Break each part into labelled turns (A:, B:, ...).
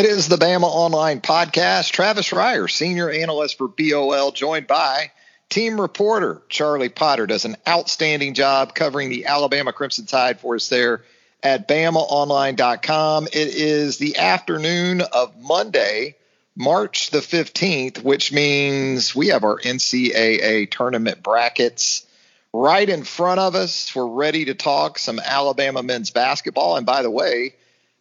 A: It is the Bama Online Podcast. Travis Reier, senior analyst for BOL, joined by team reporter Charlie Potter, does an outstanding job covering the Alabama Crimson Tide for us there at BamaOnline.com. It is the afternoon of Monday, March the 15th, which means we have our NCAA tournament brackets right in front of us. We're ready to talk some Alabama men's basketball. And by the way,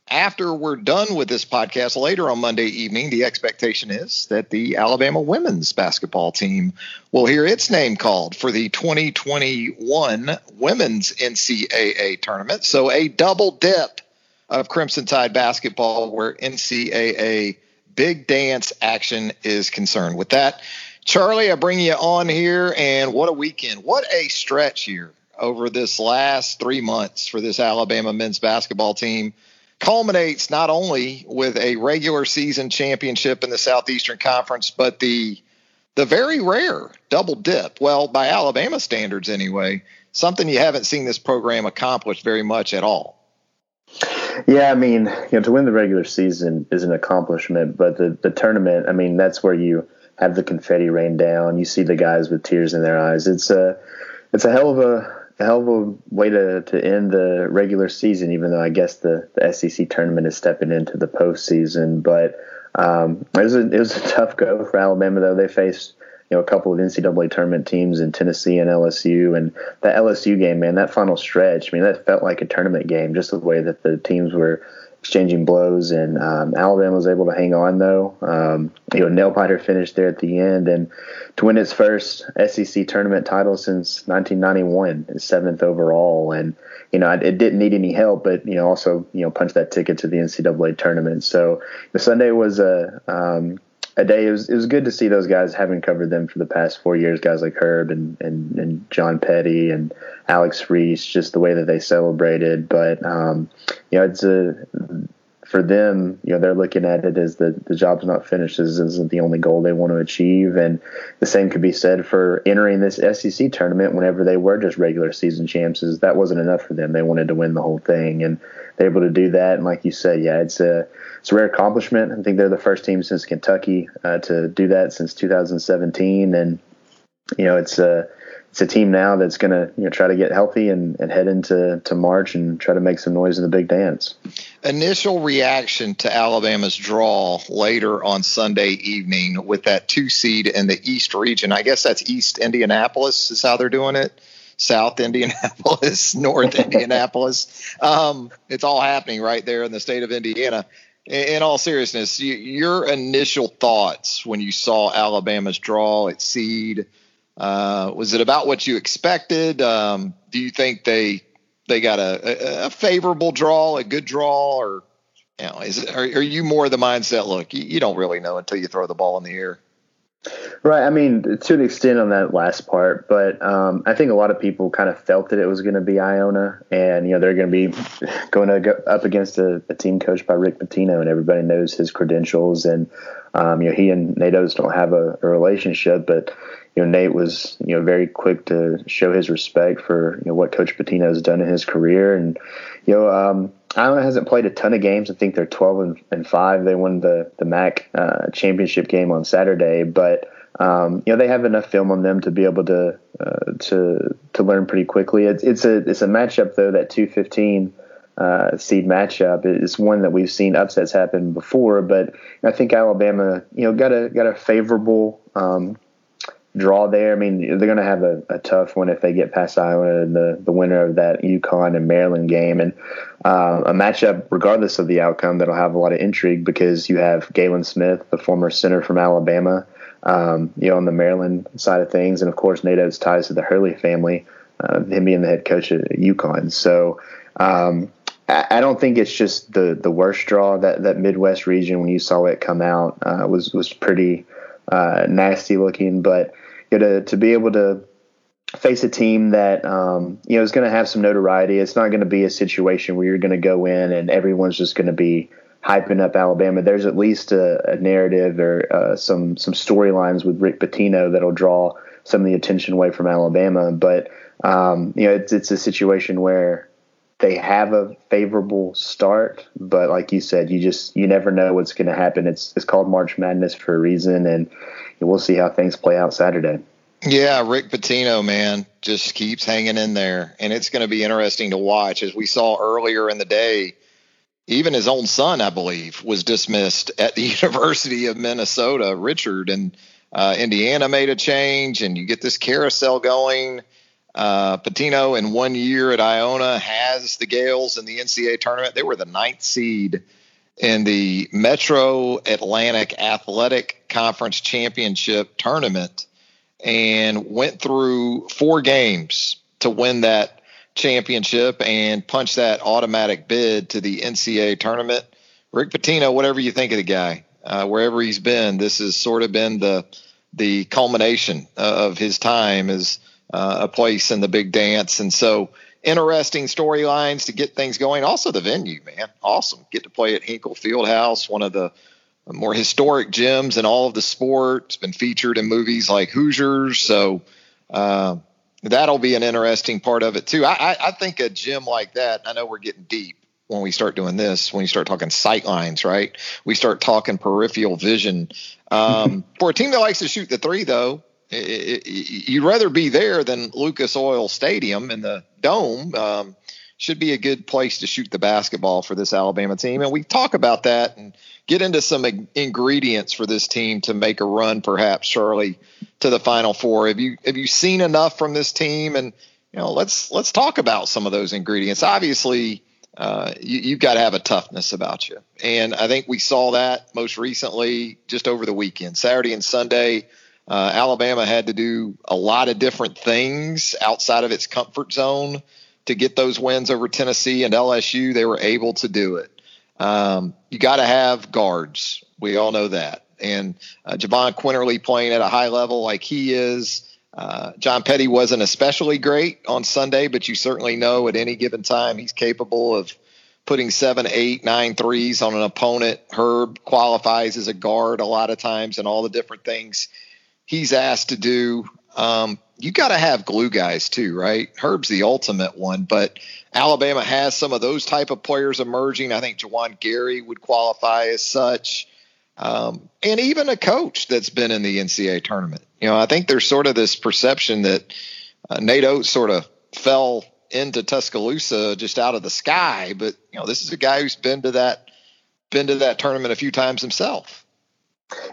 A: after we're done with this podcast later on Monday evening, the expectation is that the Alabama women's basketball team will hear its name called for the 2021 women's NCAA tournament. So a double dip of Crimson Tide basketball where NCAA big dance action is concerned. With that, Charlie, I bring you on here, and what a weekend. What a stretch here over this last three months for this Alabama men's basketball team culminates not only with a regular season championship in the Southeastern Conference, but the the very rare double dip. Well, by Alabama standards anyway, something you haven't seen this program accomplish very much at all.
B: Yeah, I mean, you know, to win the regular season is an accomplishment, but the the tournament, I mean, that's where you have the confetti rain down. You see the guys with tears in their eyes. It's a it's a hell of a a hell of a way to, to end the regular season, even though I guess the, the SEC tournament is stepping into the postseason. But um, it, was a, it was a tough go for Alabama, though. They faced you know a couple of NCAA tournament teams in Tennessee and LSU, and that LSU game, man, that final stretch, I mean, that felt like a tournament game, just the way that the teams were exchanging blows. And um, Alabama was able to hang on, though. Um, you know, nail biter finished there at the end, and to win its first SEC tournament title since 1991, its seventh overall. And you know, it didn't need any help, but you know, also you know, punched that ticket to the NCAA tournament. So the Sunday was a um, a day. It was, it was good to see those guys having covered them for the past four years. Guys like Herb and and, and John Petty and Alex Reese, just the way that they celebrated. But um, you know, it's a for them, you know, they're looking at it as the, the job's not finished. This isn't the only goal they want to achieve. And the same could be said for entering this SEC tournament whenever they were just regular season champs. Is that wasn't enough for them. They wanted to win the whole thing. And they're able to do that. And like you said, yeah, it's a, it's a rare accomplishment. I think they're the first team since Kentucky uh, to do that since 2017. And, you know, it's a, it's a team now that's going to you know, try to get healthy and, and head into to March and try to make some noise in the big dance.
A: Initial reaction to Alabama's draw later on Sunday evening with that two seed in the East region. I guess that's East Indianapolis is how they're doing it. South Indianapolis, North Indianapolis. Um, it's all happening right there in the state of Indiana. In, in all seriousness, you, your initial thoughts when you saw Alabama's draw at seed – uh, was it about what you expected? Um, do you think they they got a, a, favorable draw, a good draw, or you know, is it, are, are you more of the mindset? Look, you, you don't really know until you throw the ball in the air.
B: Right. I mean, to an extent on that last part, but um, I think a lot of people kind of felt that it was going to be Iona, and you know they're going to be going to go up against a, a, team coached by Rick Pitino, and everybody knows his credentials, and um, you know he and Nate Oats don't have a, a relationship, but you know, Nate was, you know, very quick to show his respect for, you know, what Coach Pitino has done in his career. And, you know, um, Iona hasn't played a ton of games. I think they're 12 and, and 5. They won the, the MAAC uh, championship game on Saturday. But, um, you know, they have enough film on them to be able to uh, to to learn pretty quickly. It's, it's a it's a matchup though that 215 uh, seed matchup is one that we've seen upsets happen before, but I think Alabama, you know, got a got a favorable um, draw there. I mean, they're going to have a, a, tough one if they get past Iona and the, the winner of that UConn and Maryland game. And uh, a matchup, regardless of the outcome, that'll have a lot of intrigue because you have Galin Smith, the former center from Alabama, um, you know, on the Maryland side of things. And of course, Nate Oats ties to the Hurley family, uh, him being the head coach at UConn. So, um, I don't think it's just the, the worst draw that, that Midwest region when you saw it come out uh, was was pretty uh, nasty looking. But you know, to to be able to face a team that um, you know is going to have some notoriety, it's not going to be a situation where you're going to go in and everyone's just going to be hyping up Alabama. There's at least a, a narrative or uh, some some storylines with Rick Pitino that'll draw some of the attention away from Alabama. But um, you know, it's it's a situation where they have a favorable start, but like you said, you just you never know what's going to happen. It's it's called March Madness for a reason, and we'll see how things play out Saturday.
A: Yeah, Rick Pitino, man, just keeps hanging in there, and it's going to be interesting to watch. As we saw earlier in the day, even his own son, I believe, was dismissed at the University of Minnesota. Richard and uh, Indiana made a change, and you get this carousel going uh, Pitino in one year at Iona has the Gaels in the NCAA tournament. They were the ninth seed in the Metro Atlantic Athletic Conference Championship tournament and went through four games to win that championship and punch that automatic bid to the NCAA tournament. Rick Pitino, whatever you think of the guy, uh, wherever he's been, this has sort of been the the culmination of his time as uh, a place in the big dance. And so interesting storylines to get things going. Also the venue, man, awesome. Get to play at Hinkle Fieldhouse, one of the more historic gyms in all of the sport. It's been featured in movies like Hoosiers. So uh, that'll be an interesting part of it too. I, I, think a gym like that. I know we're getting deep when we start doing this. When you start talking sight lines, right? We start talking peripheral vision. Um, for a team that likes to shoot the three, though, you'd rather be there than Lucas Oil Stadium in the dome. Um, should be a good place to shoot the basketball for this Alabama team. And we talk about that and get into some ingredients for this team to make a run, perhaps, Charlie, to the Final Four. Have you have you seen enough from this team? And you know, let's let's talk about some of those ingredients. Obviously, uh, you, have got to have a toughness about you, and I think we saw that most recently just over the weekend, Saturday and Sunday. Uh, Alabama had to do a lot of different things outside of its comfort zone to get those wins over Tennessee and LSU. They were able to do it. Um, you got to have guards. We all know that. And uh, Jahvon Quinerly playing at a high level like he is. Uh, John Petty wasn't especially great on Sunday, but you certainly know at any given time he's capable of putting seven, eight, nine threes on an opponent. Herb qualifies as a guard a lot of times and all the different things he's asked to do. Um, you got to have glue guys too, right? Herb's the ultimate one, but Alabama has some of those type of players emerging. I think Juwan Gary would qualify as such. Um, and even a coach that's been in the NCAA tournament. You know, I think there's sort of this perception that uh, Nate Oats sort of fell into Tuscaloosa just out of the sky, but you know, this is a guy who's been to that been to that tournament a few times himself.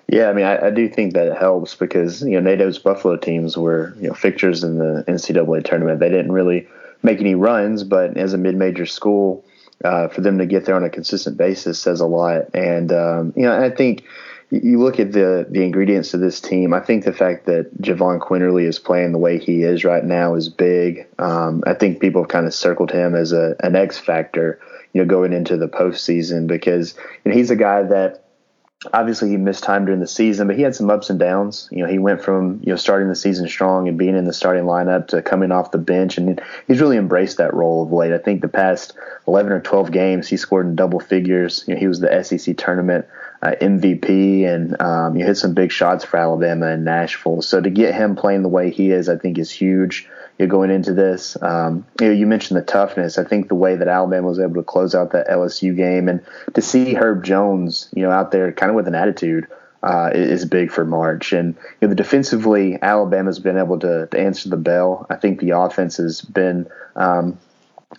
B: Yeah, I mean, I, I, do think that it helps because you know Nate Oats' Buffalo teams were you know fixtures in the NCAA tournament. They didn't really make any runs, but as a mid-major school, uh, for them to get there on a consistent basis says a lot. And um, you know, I think you look at the the ingredients of this team. I think the fact that Jahvon Quinerly is playing the way he is right now is big. Um, I think people have kind of circled him as a an X factor, you know, going into the postseason because you know, he's a guy that obviously he missed time during the season, but he had some ups and downs. You know, he went from you know starting the season strong and being in the starting lineup to coming off the bench, and he's really embraced that role of late. I think the past 11 or 12 games he scored in double figures. You know, he was the SEC tournament uh, MVP and um, you hit some big shots for Alabama and Nashville. So to get him playing the way he is, I think is huge you know, going into this. Um, you know, you mentioned the toughness. I think the way that Alabama was able to close out that LSU game and to see Herb Jones, you know, out there kind of with an attitude. Uh, is big for March, and you know, the defensively, Alabama's been able to, to answer the bell. I think the offense has been um,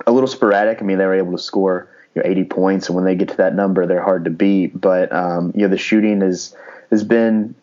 B: a little sporadic. I mean, they were able to score you know, 80 points, and when they get to that number, they're hard to beat. But um, you know, the shooting is has been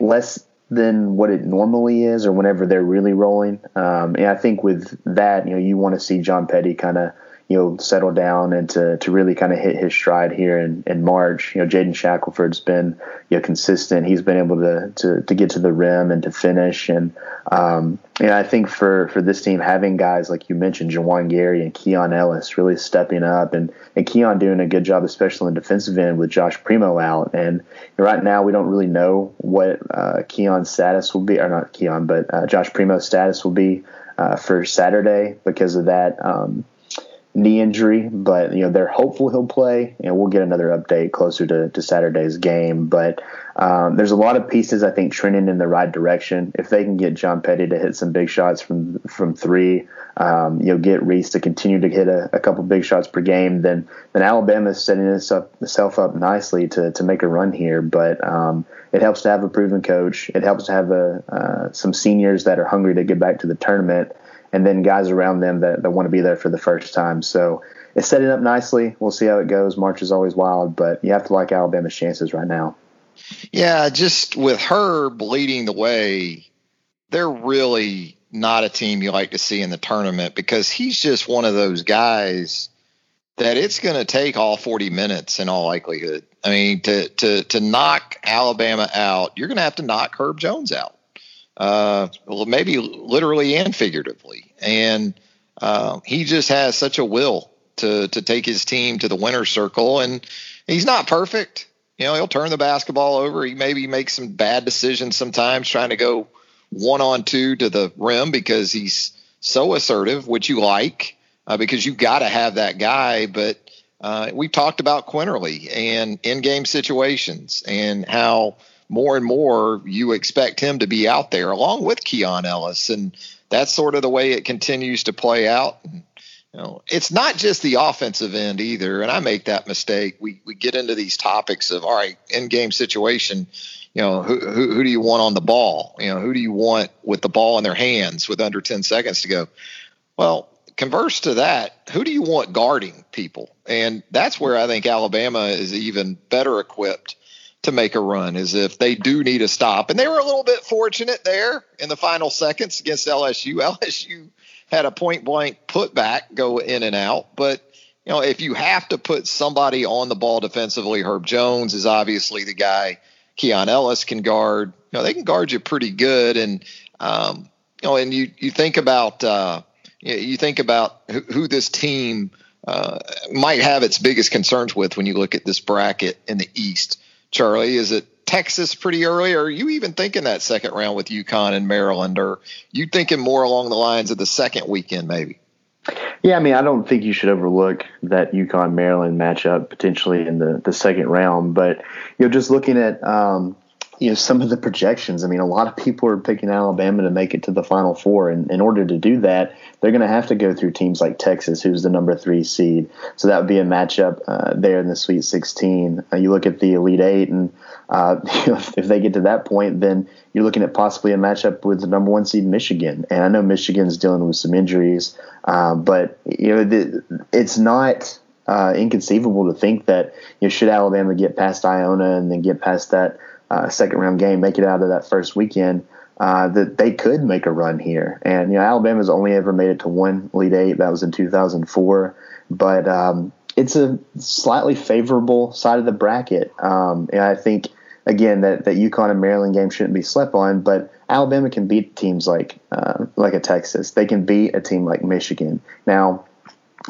B: less than what it normally is, or whenever they're really rolling. Um, and I think with that, you know, you want to see John Petty kind of you know, settle down and to, to really kind of hit his stride here in, in March. You know, Jaden Shackelford's been, you know, consistent. He's been able to, to, to get to the rim and to finish. And, um, you know, I think for, for this team, having guys like you mentioned, Juwan Gary and Keon Ellis really stepping up and, and Keon doing a good job, especially in defensive end with Josh Primo out. And right now we don't really know what uh, Keon's status will be, or not Keon, but uh, Josh Primo's status will be uh, for Saturday because of that. Um, knee injury, but you know they're hopeful he'll play, and we'll get another update closer to, to Saturday's game. But um, there's a lot of pieces I think trending in the right direction. If they can get John Petty to hit some big shots from from three, um, you know, get Reese to continue to hit a, a couple big shots per game, then then Alabama is setting itself up nicely to to make a run here. But um, it helps to have a proven coach. It helps to have a, uh, some seniors that are hungry to get back to the tournament and then guys around them that, that want to be there for the first time. So it's setting up nicely. We'll see how it goes. March is always wild, but you have to like Alabama's chances right now.
A: Yeah, just with Herb leading the way, they're really not a team you like to see in the tournament because he's just one of those guys that it's going to take all 40 minutes in all likelihood. I mean, to to to knock Alabama out, you're going to have to knock Herb Jones out uh, maybe literally and figuratively. And uh, he just has such a will to to take his team to the winner's circle. And he's not perfect. You know, he'll turn the basketball over. He maybe makes some bad decisions sometimes, trying to go one on two to the rim because he's so assertive, which you like, uh, because you got to have that guy. But uh, we've talked about Quinerly and in game situations and how more and more you expect him to be out there along with Keon Ellis. And that's sort of the way it continues to play out. And, you know, it's not just the offensive end either. And I make that mistake. We, we get into these topics of, all right, in game situation, you know, who, who, who do you want on the ball? You know, who do you want with the ball in their hands with under 10 seconds to go? Well, converse to that, who do you want guarding people? And that's where I think Alabama is even better equipped to make a run is if they do need a stop. And they were a little bit fortunate there in the final seconds against LSU. LSU had a point blank putback go in and out. But, you know, if you have to put somebody on the ball defensively, Herb Jones is obviously the guy. Keon Ellis can guard. You know, they can guard you pretty good. And, um, you know, and you, you think about, uh, you think about who, who this team uh, might have its biggest concerns with when you look at this bracket in the East. Charlie? Is it Texas pretty early, or are you even thinking that second round with UConn and Maryland, or you thinking more along the lines of the second weekend, maybe?
B: Yeah, I mean, I don't think you should overlook that UConn Maryland matchup potentially in the, the second round. But you know, just looking at um, you know some of the projections. I mean, a lot of people are picking Alabama to make it to the Final Four, and in order to do that, they're going to have to go through teams like Texas, who's the number three seed. So that would be a matchup uh, there in the Sweet 16. Uh, you look at the Elite Eight, and uh, if they get to that point, then you're looking at possibly a matchup with the number one seed Michigan. And I know Michigan's dealing with some injuries, uh, but you know the, it's not. Uh, inconceivable to think that you know, should Alabama get past Iona and then get past that uh, second round game, make it out of that first weekend, uh, that they could make a run here. And you know, Alabama's only ever made it to one Elite Eight. That was in 2004. But um, it's a slightly favorable side of the bracket. Um, and I think again that that UConn and Maryland game shouldn't be slept on. But Alabama can beat teams like uh, like a Texas. They can beat a team like Michigan. Now,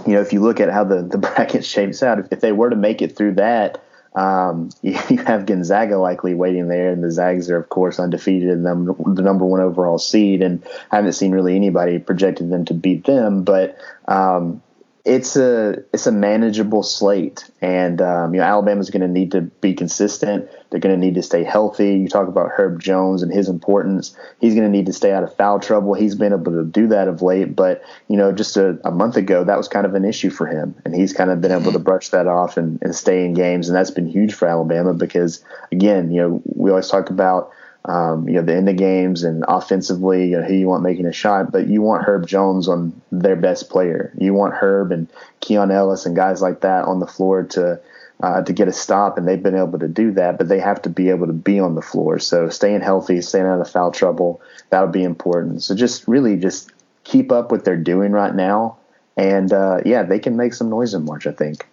B: you know, if you look at how the the bracket shapes out, if, if they were to make it through that um, you, have Gonzaga likely waiting there, and the Zags are, of course, undefeated and the number one overall seed. And I haven't seen really anybody projected them to beat them, but um, it's a it's a manageable slate, and um, you know Alabama's going to need to be consistent. They're going to need to stay healthy. You talk about Herb Jones and his importance. He's going to need to stay out of foul trouble. He's been able to do that of late, but you know just a, a month ago that was kind of an issue for him, and he's kind of been able to mm-hmm. brush that off and, and stay in games, and that's been huge for Alabama because again, you know we always talk about um, you know, the end of games and offensively, you know, who you want making a shot, but you want Herb Jones on their best player. You want Herb and Keon Ellis and guys like that on the floor to uh, to get a stop, and they've been able to do that. But they have to be able to be on the floor. So staying healthy, staying out of foul trouble, that'll be important. So just really just keep up what they're doing right now, and uh, yeah, they can make some noise in March. I think.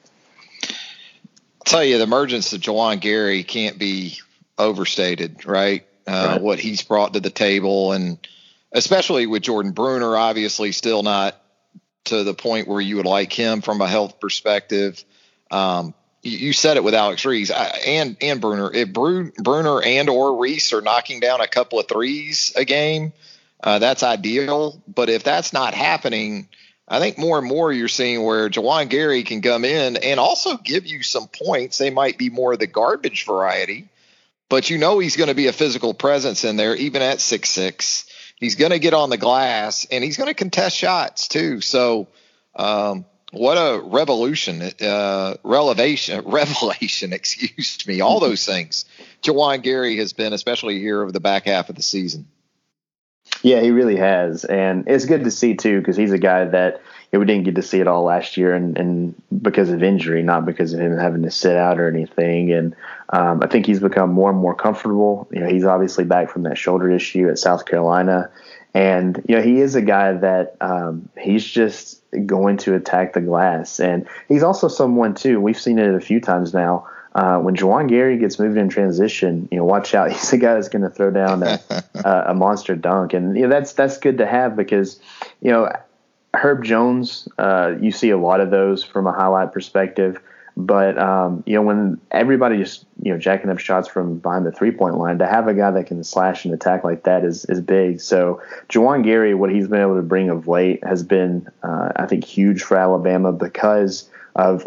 A: Tell you, the emergence of Juwan Gary can't be overstated, right? Uh, right. What he's brought to the table, and especially with Jordan Bruner, obviously still not to the point where you would like him from a health perspective. Um, you said it with Alex Reese and and Bruner. If Bruner and or Reese are knocking down a couple of threes a game, uh, that's ideal. But if that's not happening, I think more and more you're seeing where Juwan Gary can come in and also give you some points. They might be more of the garbage variety, but you know he's going to be a physical presence in there, even at six six. He's going to get on the glass and he's going to contest shots too. So. Um, what a revolution, uh, revelation, revelation, excuse me, all those things. Juwan Gary has been, especially here over the back half of the season.
B: Yeah, he really has, and it's good to see too because he's a guy that you know, we didn't get to see it all last year, and, and because of injury, not because of him having to sit out or anything. And um, I think he's become more and more comfortable. You know, he's obviously back from that shoulder issue at South Carolina, and you know he is a guy that um, he's just going to attack the glass, and he's also someone too. We've seen it a few times now uh, when Juwan Gary gets moved in transition, you know, watch out. He's the guy that's going to throw down a, a, monster dunk, and you know that's that's good to have because you know Herb Jones. Uh, you see a lot of those from a highlight perspective, but um, you know when everybody just you know jacking up shots from behind the three point line, to have a guy that can slash and attack like that is is big. So Juwan Gary, what he's been able to bring of late has been, uh, I think, huge for Alabama because of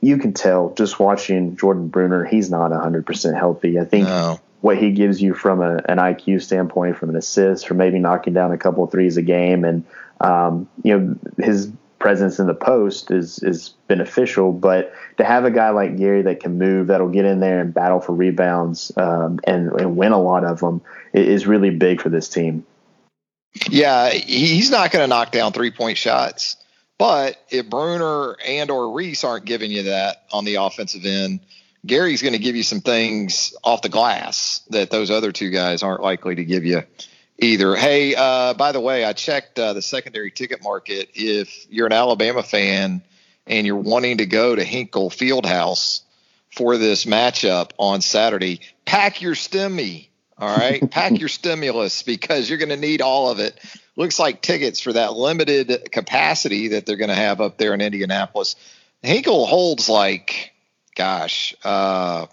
B: you can tell just watching Jordan Bruner, he's not 100% healthy. I think no. what he gives you from a, an IQ standpoint, from an assist, from maybe knocking down a couple of threes a game, and um, you know his presence in the post is is beneficial. But to have a guy like Gary that can move, that'll get in there and battle for rebounds um, and, and win a lot of them is really big for this team.
A: Yeah, he's not going to knock down three point shots. But if Bruner and or Reese aren't giving you that on the offensive end, Gary's going to give you some things off the glass that those other two guys aren't likely to give you either. Hey, uh, by the way, I checked uh, the secondary ticket market. If you're an Alabama fan and you're wanting to go to Hinkle Fieldhouse for this matchup on Saturday, pack your stimmy. All right, pack your stimulus because you're going to need all of it looks like tickets for that limited capacity that they're going to have up there in Indianapolis. Hinkle holds like, gosh, uh,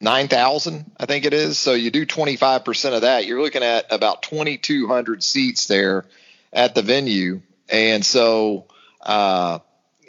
A: 9,000, I think it is. So you do 25% of that. You're looking at about 2,200 seats there at the venue. And so, uh,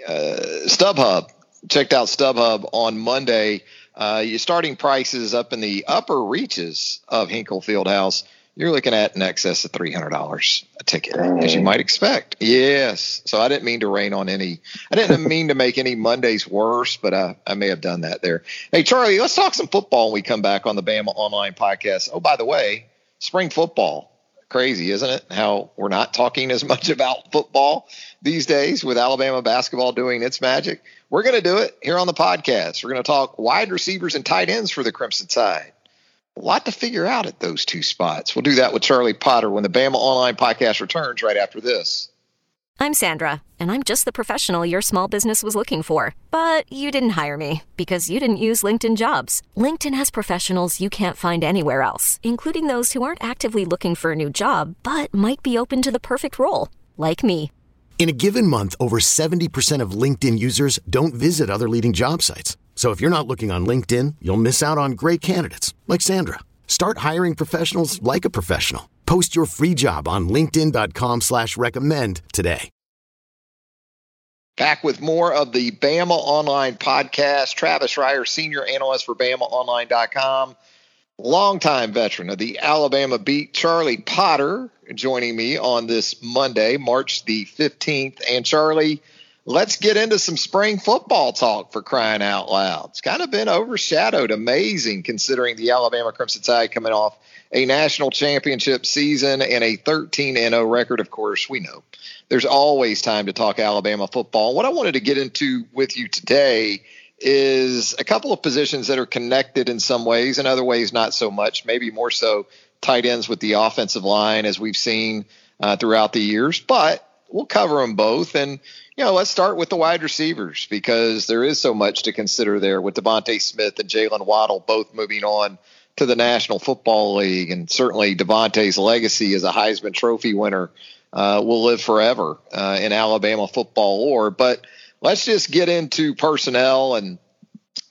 A: uh, StubHub, checked out StubHub on Monday. Uh, your starting prices up in the upper reaches of Hinkle Fieldhouse you're looking at in excess of three hundred dollars a ticket, Dang. as you might expect. Yes. So I didn't mean to rain on any. I didn't mean to make any Mondays worse, but I, I may have done that there. Hey Charlie, let's talk some football when we come back on the Bama Online Podcast. Oh, by the way, spring football. Crazy, isn't it? How we're not talking as much about football these days with Alabama basketball doing its magic. We're going to do it here on the podcast. We're going to talk wide receivers and tight ends for the Crimson Tide a lot to figure out at those two spots. We'll do that with Charlie Potter when the Bama Online podcast returns right after this.
C: I'm Sandra, and I'm just the professional your small business was looking for. But you didn't hire me because you didn't use LinkedIn jobs. LinkedIn has professionals you can't find anywhere else, including those who aren't actively looking for a new job but might be open to the perfect role, like me.
D: In a given month, over 70% of LinkedIn users don't visit other leading job sites. So if you're not looking on LinkedIn, you'll miss out on great candidates like Sandra. Start hiring professionals like a professional. Post your free job on LinkedIn.com slash recommend today.
A: Back with more of the Bama Online podcast. Travis Reier, senior analyst for BamaOnline.com, longtime veteran of the Alabama beat, Charlie Potter, joining me on this Monday, March the 15th. And Charlie, let's get into some spring football talk for crying out loud. It's kind of been overshadowed. Amazing considering the Alabama Crimson Tide coming off a national championship season and a 13 0 record. Of course, we know there's always time to talk Alabama football. What I wanted to get into with you today is a couple of positions that are connected in some ways, in other ways not so much. Maybe more so tight ends with the offensive line, as we've seen uh, throughout the years. But we'll cover them both. And, you know, let's start with the wide receivers because there is so much to consider there with DeVonta Smith and Jaylen Waddle both moving on to the National Football League. And certainly DeVonta's legacy as a Heisman Trophy winner uh, will live forever uh, in Alabama football lore. But let's just get into personnel and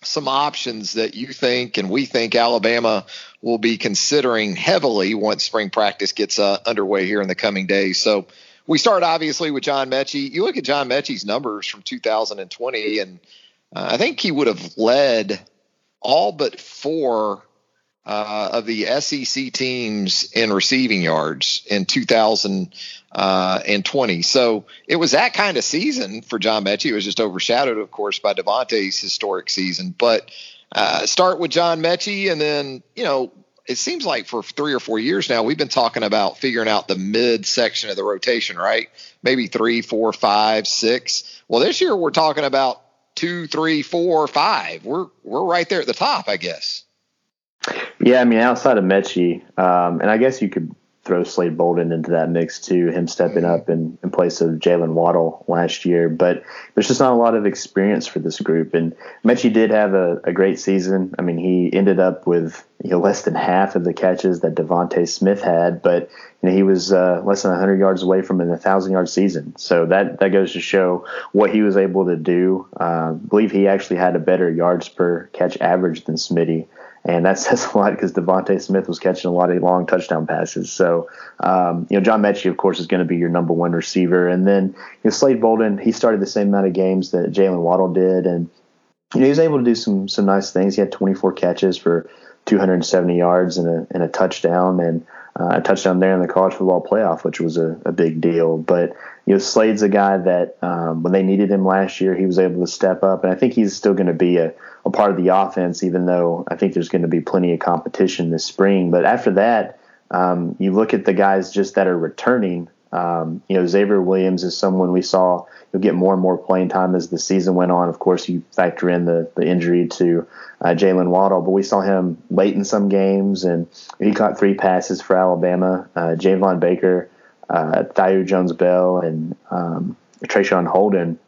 A: some options that you think and we think Alabama will be considering heavily once spring practice gets uh, underway here in the coming days. So we start obviously with John Metchie. You look at John Metchie's numbers from 2020, and uh, I think he would have led all but four uh, of the SEC teams in receiving yards in 2020. Uh, so it was that kind of season for John Metchie. It was just overshadowed, of course, by DeVonta's historic season. But uh, start with John Metchie, and then you know it seems like for three or four years now, we've been talking about figuring out the mid section of the rotation, right? Maybe three, four, five, six. Well, this year we're talking about two, three, four, five. We're we're right there at the top, I guess.
B: Yeah, I mean, outside of Metchie, um, and I guess you could throw Slade Bolden into that mix too, him stepping mm-hmm. up in, in place of Jaylen Waddle last year. But there's just not a lot of experience for this group. And Metchie did have a, a great season. I mean, he ended up with you know less than half of the catches that DeVonta Smith had, but you know he was uh, less than 100 yards away from an 1,000 yard season. So that that goes to show what he was able to do. Uh, I believe he actually had a better yards per catch average than Smitty and that says a lot because DeVonta Smith was catching a lot of long touchdown passes. So, um, you know, John Metchie, of course, is going to be your number one receiver, and then you know, Slade Bolden, he started the same amount of games that Jaylen Waddle did, and you know, he was able to do some some nice things. He had 24 catches for 270 yards and a and a touchdown, and uh, a touchdown there in the college football playoff, which was a, a big deal. But you know, Slade's a guy that um, when they needed him last year, he was able to step up, and I think he's still going to be a, a part of the offense, even though I think there's going to be plenty of competition this spring. But after that, um, you look at the guys just that are returning. Um, you know, Xavier Williams is someone we saw you'll get more and more playing time as the season went on. Of course, you factor in the the injury to uh, Jaylen Waddle, but we saw him late in some games, and he caught three passes for Alabama. Uh, Javon Baker uh, Thaiu Jones Bell and um, Traeshon Holden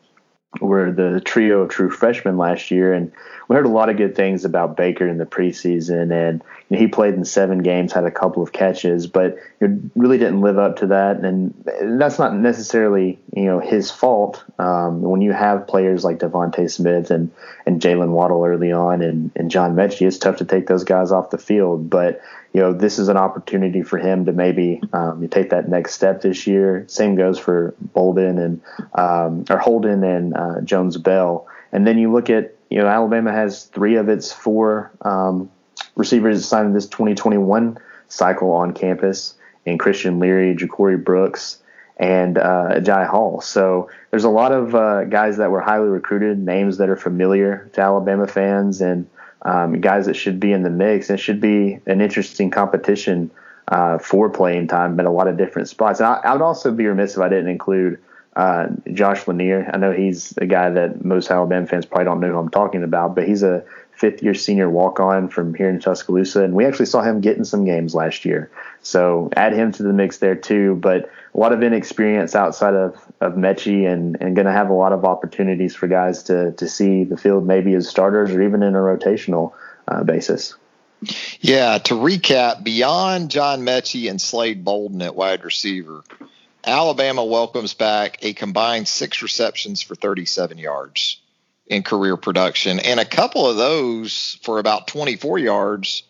B: were the trio of true freshmen last year, and we heard a lot of good things about Baker in the preseason. And you know, he played in seven games, had a couple of catches, but really didn't live up to that. And that's not necessarily you know his fault. Um, when you have players like DeVonta Smith and and Jaylen Waddle early on, and and John Metchie, it's tough to take those guys off the field. But you know, this is an opportunity for him to maybe um, take that next step this year. Same goes for Bolden and um, or Holden and uh, Jones Bell. And then you look at you know Alabama has three of its four um, receivers signed this 2021 cycle on campus, and Christian Leary, Ja'Corey Brooks, and uh, Jai Hall. So there's a lot of uh, guys that were highly recruited, names that are familiar to Alabama fans, and um, guys that should be in the mix. It should be an interesting competition uh, for playing time at a lot of different spots. And I, I, would also be remiss if I didn't include uh, Josh Lanier. I know he's a guy that most Alabama fans probably don't know who I'm talking about, but he's a fifth year senior walk on from here in Tuscaloosa. And we actually saw him get in some games last year. So add him to the mix there too. But a lot of inexperience outside of, of Metchie and, and going to have a lot of opportunities for guys to, to see the field maybe as starters or even in a rotational uh, basis.
A: Yeah, to recap, beyond John Metchie and Slade Bolden at wide receiver, Alabama welcomes back a combined six receptions for 37 yards in career production, and a couple of those for about 24 yards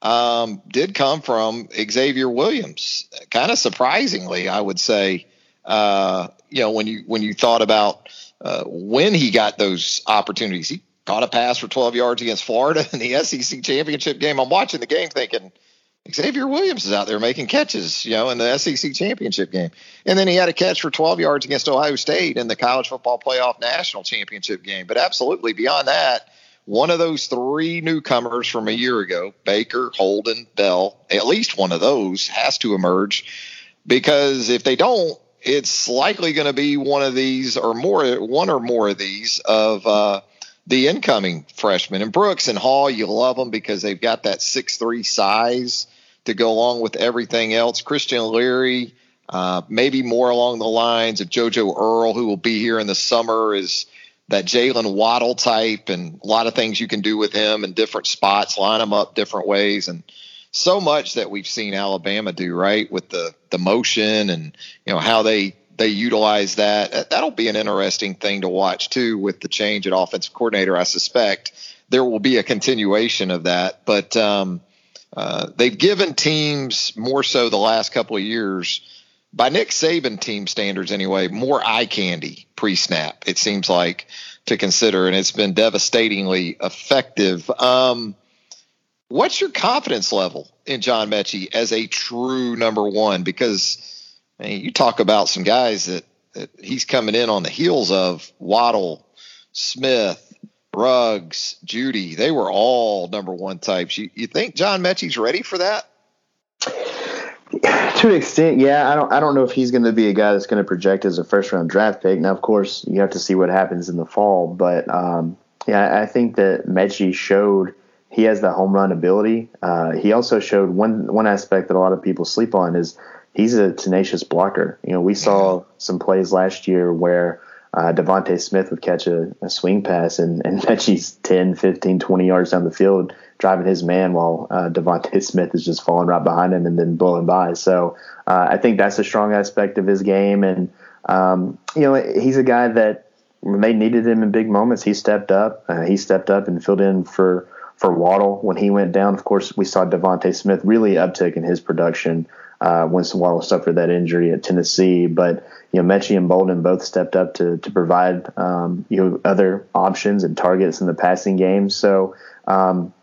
A: um, did come from Xavier Williams. Kind of surprisingly, I would say. Uh, you know, when you when you thought about uh, when he got those opportunities, he caught a pass for 12 yards against Florida in the SEC championship game. I'm watching the game thinking Xavier Williams is out there making catches, you know, in the SEC championship game. And then he had a catch for 12 yards against Ohio State in the college football playoff national championship game. But absolutely beyond that, one of those three newcomers from a year ago, Baker, Holden, Bell, at least one of those has to emerge because if they don't, it's likely going to be one of these or more, one or more of these of uh, the incoming freshmen. And Brooks and Hall, you love them because they've got that six three size to go along with everything else. Christian Leary, uh, maybe more along the lines of JoJo Earle, who will be here in the summer, is that Jaylen Waddle type, and a lot of things you can do with him in different spots, line him up different ways, and so much that we've seen Alabama do right with the the motion and you know how they they utilize that. That'll be an interesting thing to watch too with the change at offensive coordinator. I suspect there will be a continuation of that, but um, uh, they've given teams more so the last couple of years by Nick Saban team standards anyway, more eye candy pre snap, it seems like to consider, and it's been devastatingly effective. Um, what's your confidence level in John Metchie as a true number one? Because I mean, you talk about some guys that, that he's coming in on the heels of Waddle, Smith, Ruggs, Jeudy. They were all number one types. You, you think John Metchie's ready for that?
B: To an extent, yeah. I don't. I don't know if he's going to be a guy that's going to project as a first round draft pick. Now, of course, you have to see what happens in the fall. But um, yeah, I think that Metchie showed he has the home run ability. Uh, he also showed one one aspect that a lot of people sleep on is he's a tenacious blocker. You know, we saw some plays last year where uh, DeVonta Smith would catch a, a, swing pass and, and Metchie's 10, 15, 20 yards down the field driving his man while uh, DeVonta Smith is just falling right behind him and then blowing by. So uh, I think that's a strong aspect of his game. And, um, you know, he's a guy that when they needed him in big moments, he stepped up. Uh, he stepped up and filled in for, for Waddle when he went down. Of course, we saw DeVonta Smith really uptick in his production uh, when Waddle suffered that injury at Tennessee. But you know, Metchie and Bolden both stepped up to to provide um, you know other options and targets in the passing game. So um,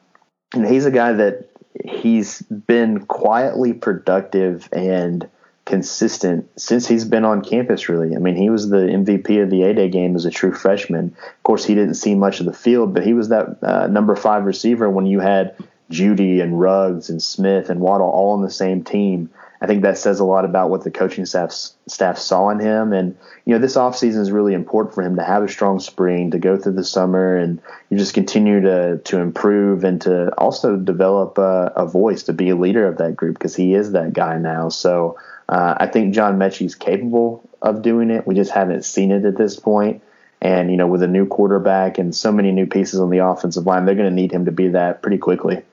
B: and he's a guy that he's been quietly productive and consistent since he's been on campus really. I mean, he was the MVP of the A-Day game as a true freshman. Of course, he didn't see much of the field, but he was that uh, number 5 receiver when you had Jeudy and Ruggs and Smith and Waddle all on the same team. I think that says a lot about what the coaching staff staff saw in him. And you know, this offseason is really important for him to have a strong spring, to go through the summer, and you just continue to to improve and to also develop a, a voice to be a leader of that group because he is that guy now. So uh, I think John Metchie's capable of doing it. We just haven't seen it at this point. And you know, with a new quarterback and so many new pieces on the offensive line, they're going to need him to be that pretty quickly.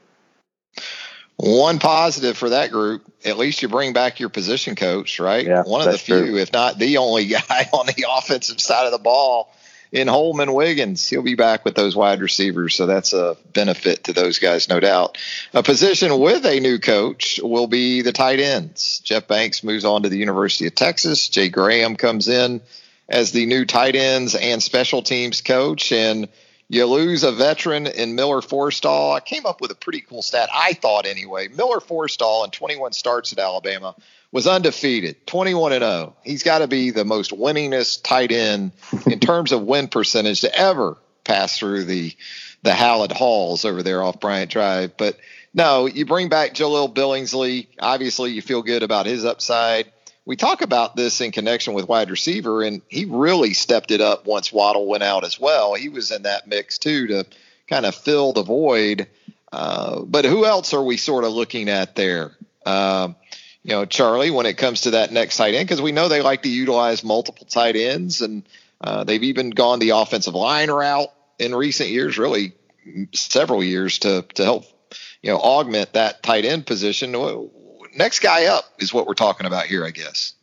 A: One positive for that group, at least you bring back your position coach, right?
B: Yeah,
A: One of the few,
B: true.
A: if not the only guy on the offensive side of the ball in Holman Wiggins. He'll be back with those wide receivers, so that's a benefit to those guys, no doubt. A position with a new coach will be the tight ends. Jeff Banks moves on to the University of Texas. Jay Graham comes in as the new tight ends and special teams coach, and – you lose a veteran in Miller Forristall. I came up with a pretty cool stat, I thought anyway. Miller Forristall in 21 starts at Alabama was undefeated, 21 and 0. He's got to be the most winningest tight end in terms of win percentage to ever pass through the the Hallett Halls over there off Bryant Drive. But no, you bring back Jahleel Billingsley. Obviously, you feel good about his upside we talk about this in connection with wide receiver, and he really stepped it up once Waddle went out as well. He was in that mix too to kind of fill the void. Uh, but who else are we sort of looking at there? Uh, you know, Charlie, when it comes to that next tight end, because we know they like to utilize multiple tight ends, and uh, they've even gone the offensive line route in recent years, really several years to to help you know augment that tight end position next guy up is what we're talking about here, I guess.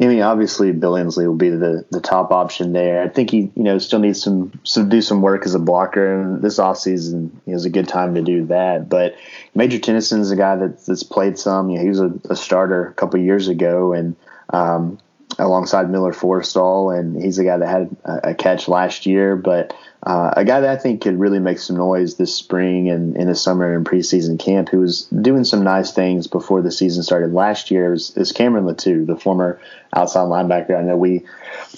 B: I mean, obviously, Billingsley will be the, the top option there. I think he, you know, still needs some some do some work as a blocker, and this offseason is a good time to do that. But Major Tennison's a guy that, that's played some. You know, he was a, a starter a couple years ago, and um, alongside Miller Forristall, and he's a guy that had a, a catch last year, but uh, a guy that I think could really make some noise this spring and in the summer and preseason camp, who was doing some nice things before the season started last year, is, is Cameron Latu, the former outside linebacker. I know we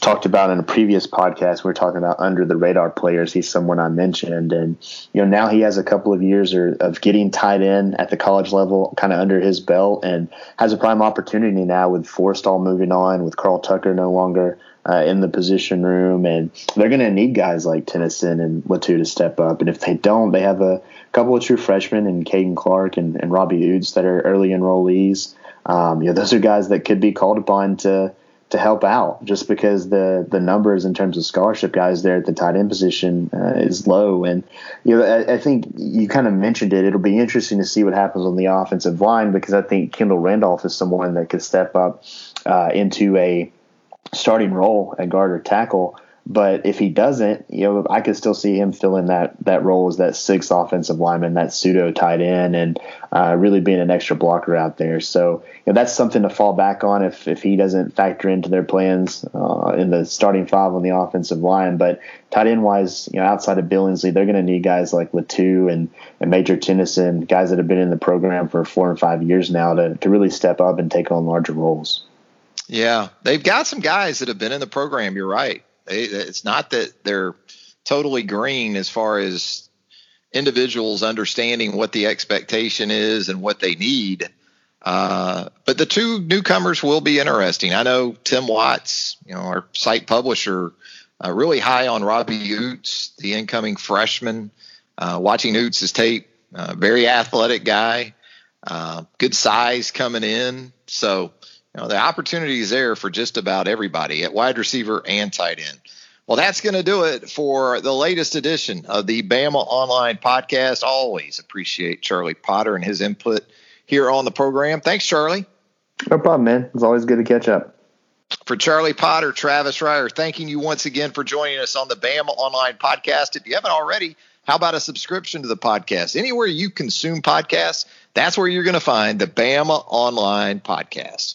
B: talked about in a previous podcast. We are talking about under the radar players. He's someone I mentioned, and you know now he has a couple of years or, of getting tied in at the college level, kind of under his belt, and has a prime opportunity now with Forristall moving on, with Carl Tucker no longer uh, in the position room, and they're going to need guys like Tennison and Latu to step up. And if they don't, they have a couple of true freshmen and Caden Clark and, and Robbie Ouzts that are early enrollees. Um, you know, those are guys that could be called upon to to help out just because the the numbers in terms of scholarship guys there at the tight end position uh, is low and you know I, I, think you kind of mentioned it it'll be interesting to see what happens on the offensive line because I think Kendall Randolph is someone that could step up uh, into a starting role at guard or tackle but if he doesn't, you know, I could still see him filling that that role as that sixth offensive lineman, that pseudo tight end, and uh, really being an extra blocker out there. So you know, that's something to fall back on if if he doesn't factor into their plans uh, in the starting five on the offensive line. But tight end wise, you know, outside of Billingsley, they're going to need guys like Latu and, and Major Tennison, guys that have been in the program for four and five years now, to to really step up and take on larger roles.
A: Yeah, they've got some guys that have been in the program. You're right. They, it's not that they're totally green as far as individuals understanding what the expectation is and what they need. Uh, but the two newcomers will be interesting. I know Tim Watts, you know, our site publisher, uh, really high on Robbie Ouzts, the incoming freshman. Uh, watching Ouzts' tape, uh, very athletic guy, uh, good size coming in. So you know, the opportunity is there for just about everybody at wide receiver and tight end. Well, that's going to do it for the latest edition of the Bama Online Podcast. Always appreciate Charlie Potter and his input here on the program. Thanks, Charlie.
B: No problem, man. It's always good to catch up.
A: For Charlie Potter, Travis Reier, thanking you once again for joining us on the Bama Online Podcast. If you haven't already, how about a subscription to the podcast? Anywhere you consume podcasts, that's where you're going to find the Bama Online Podcast.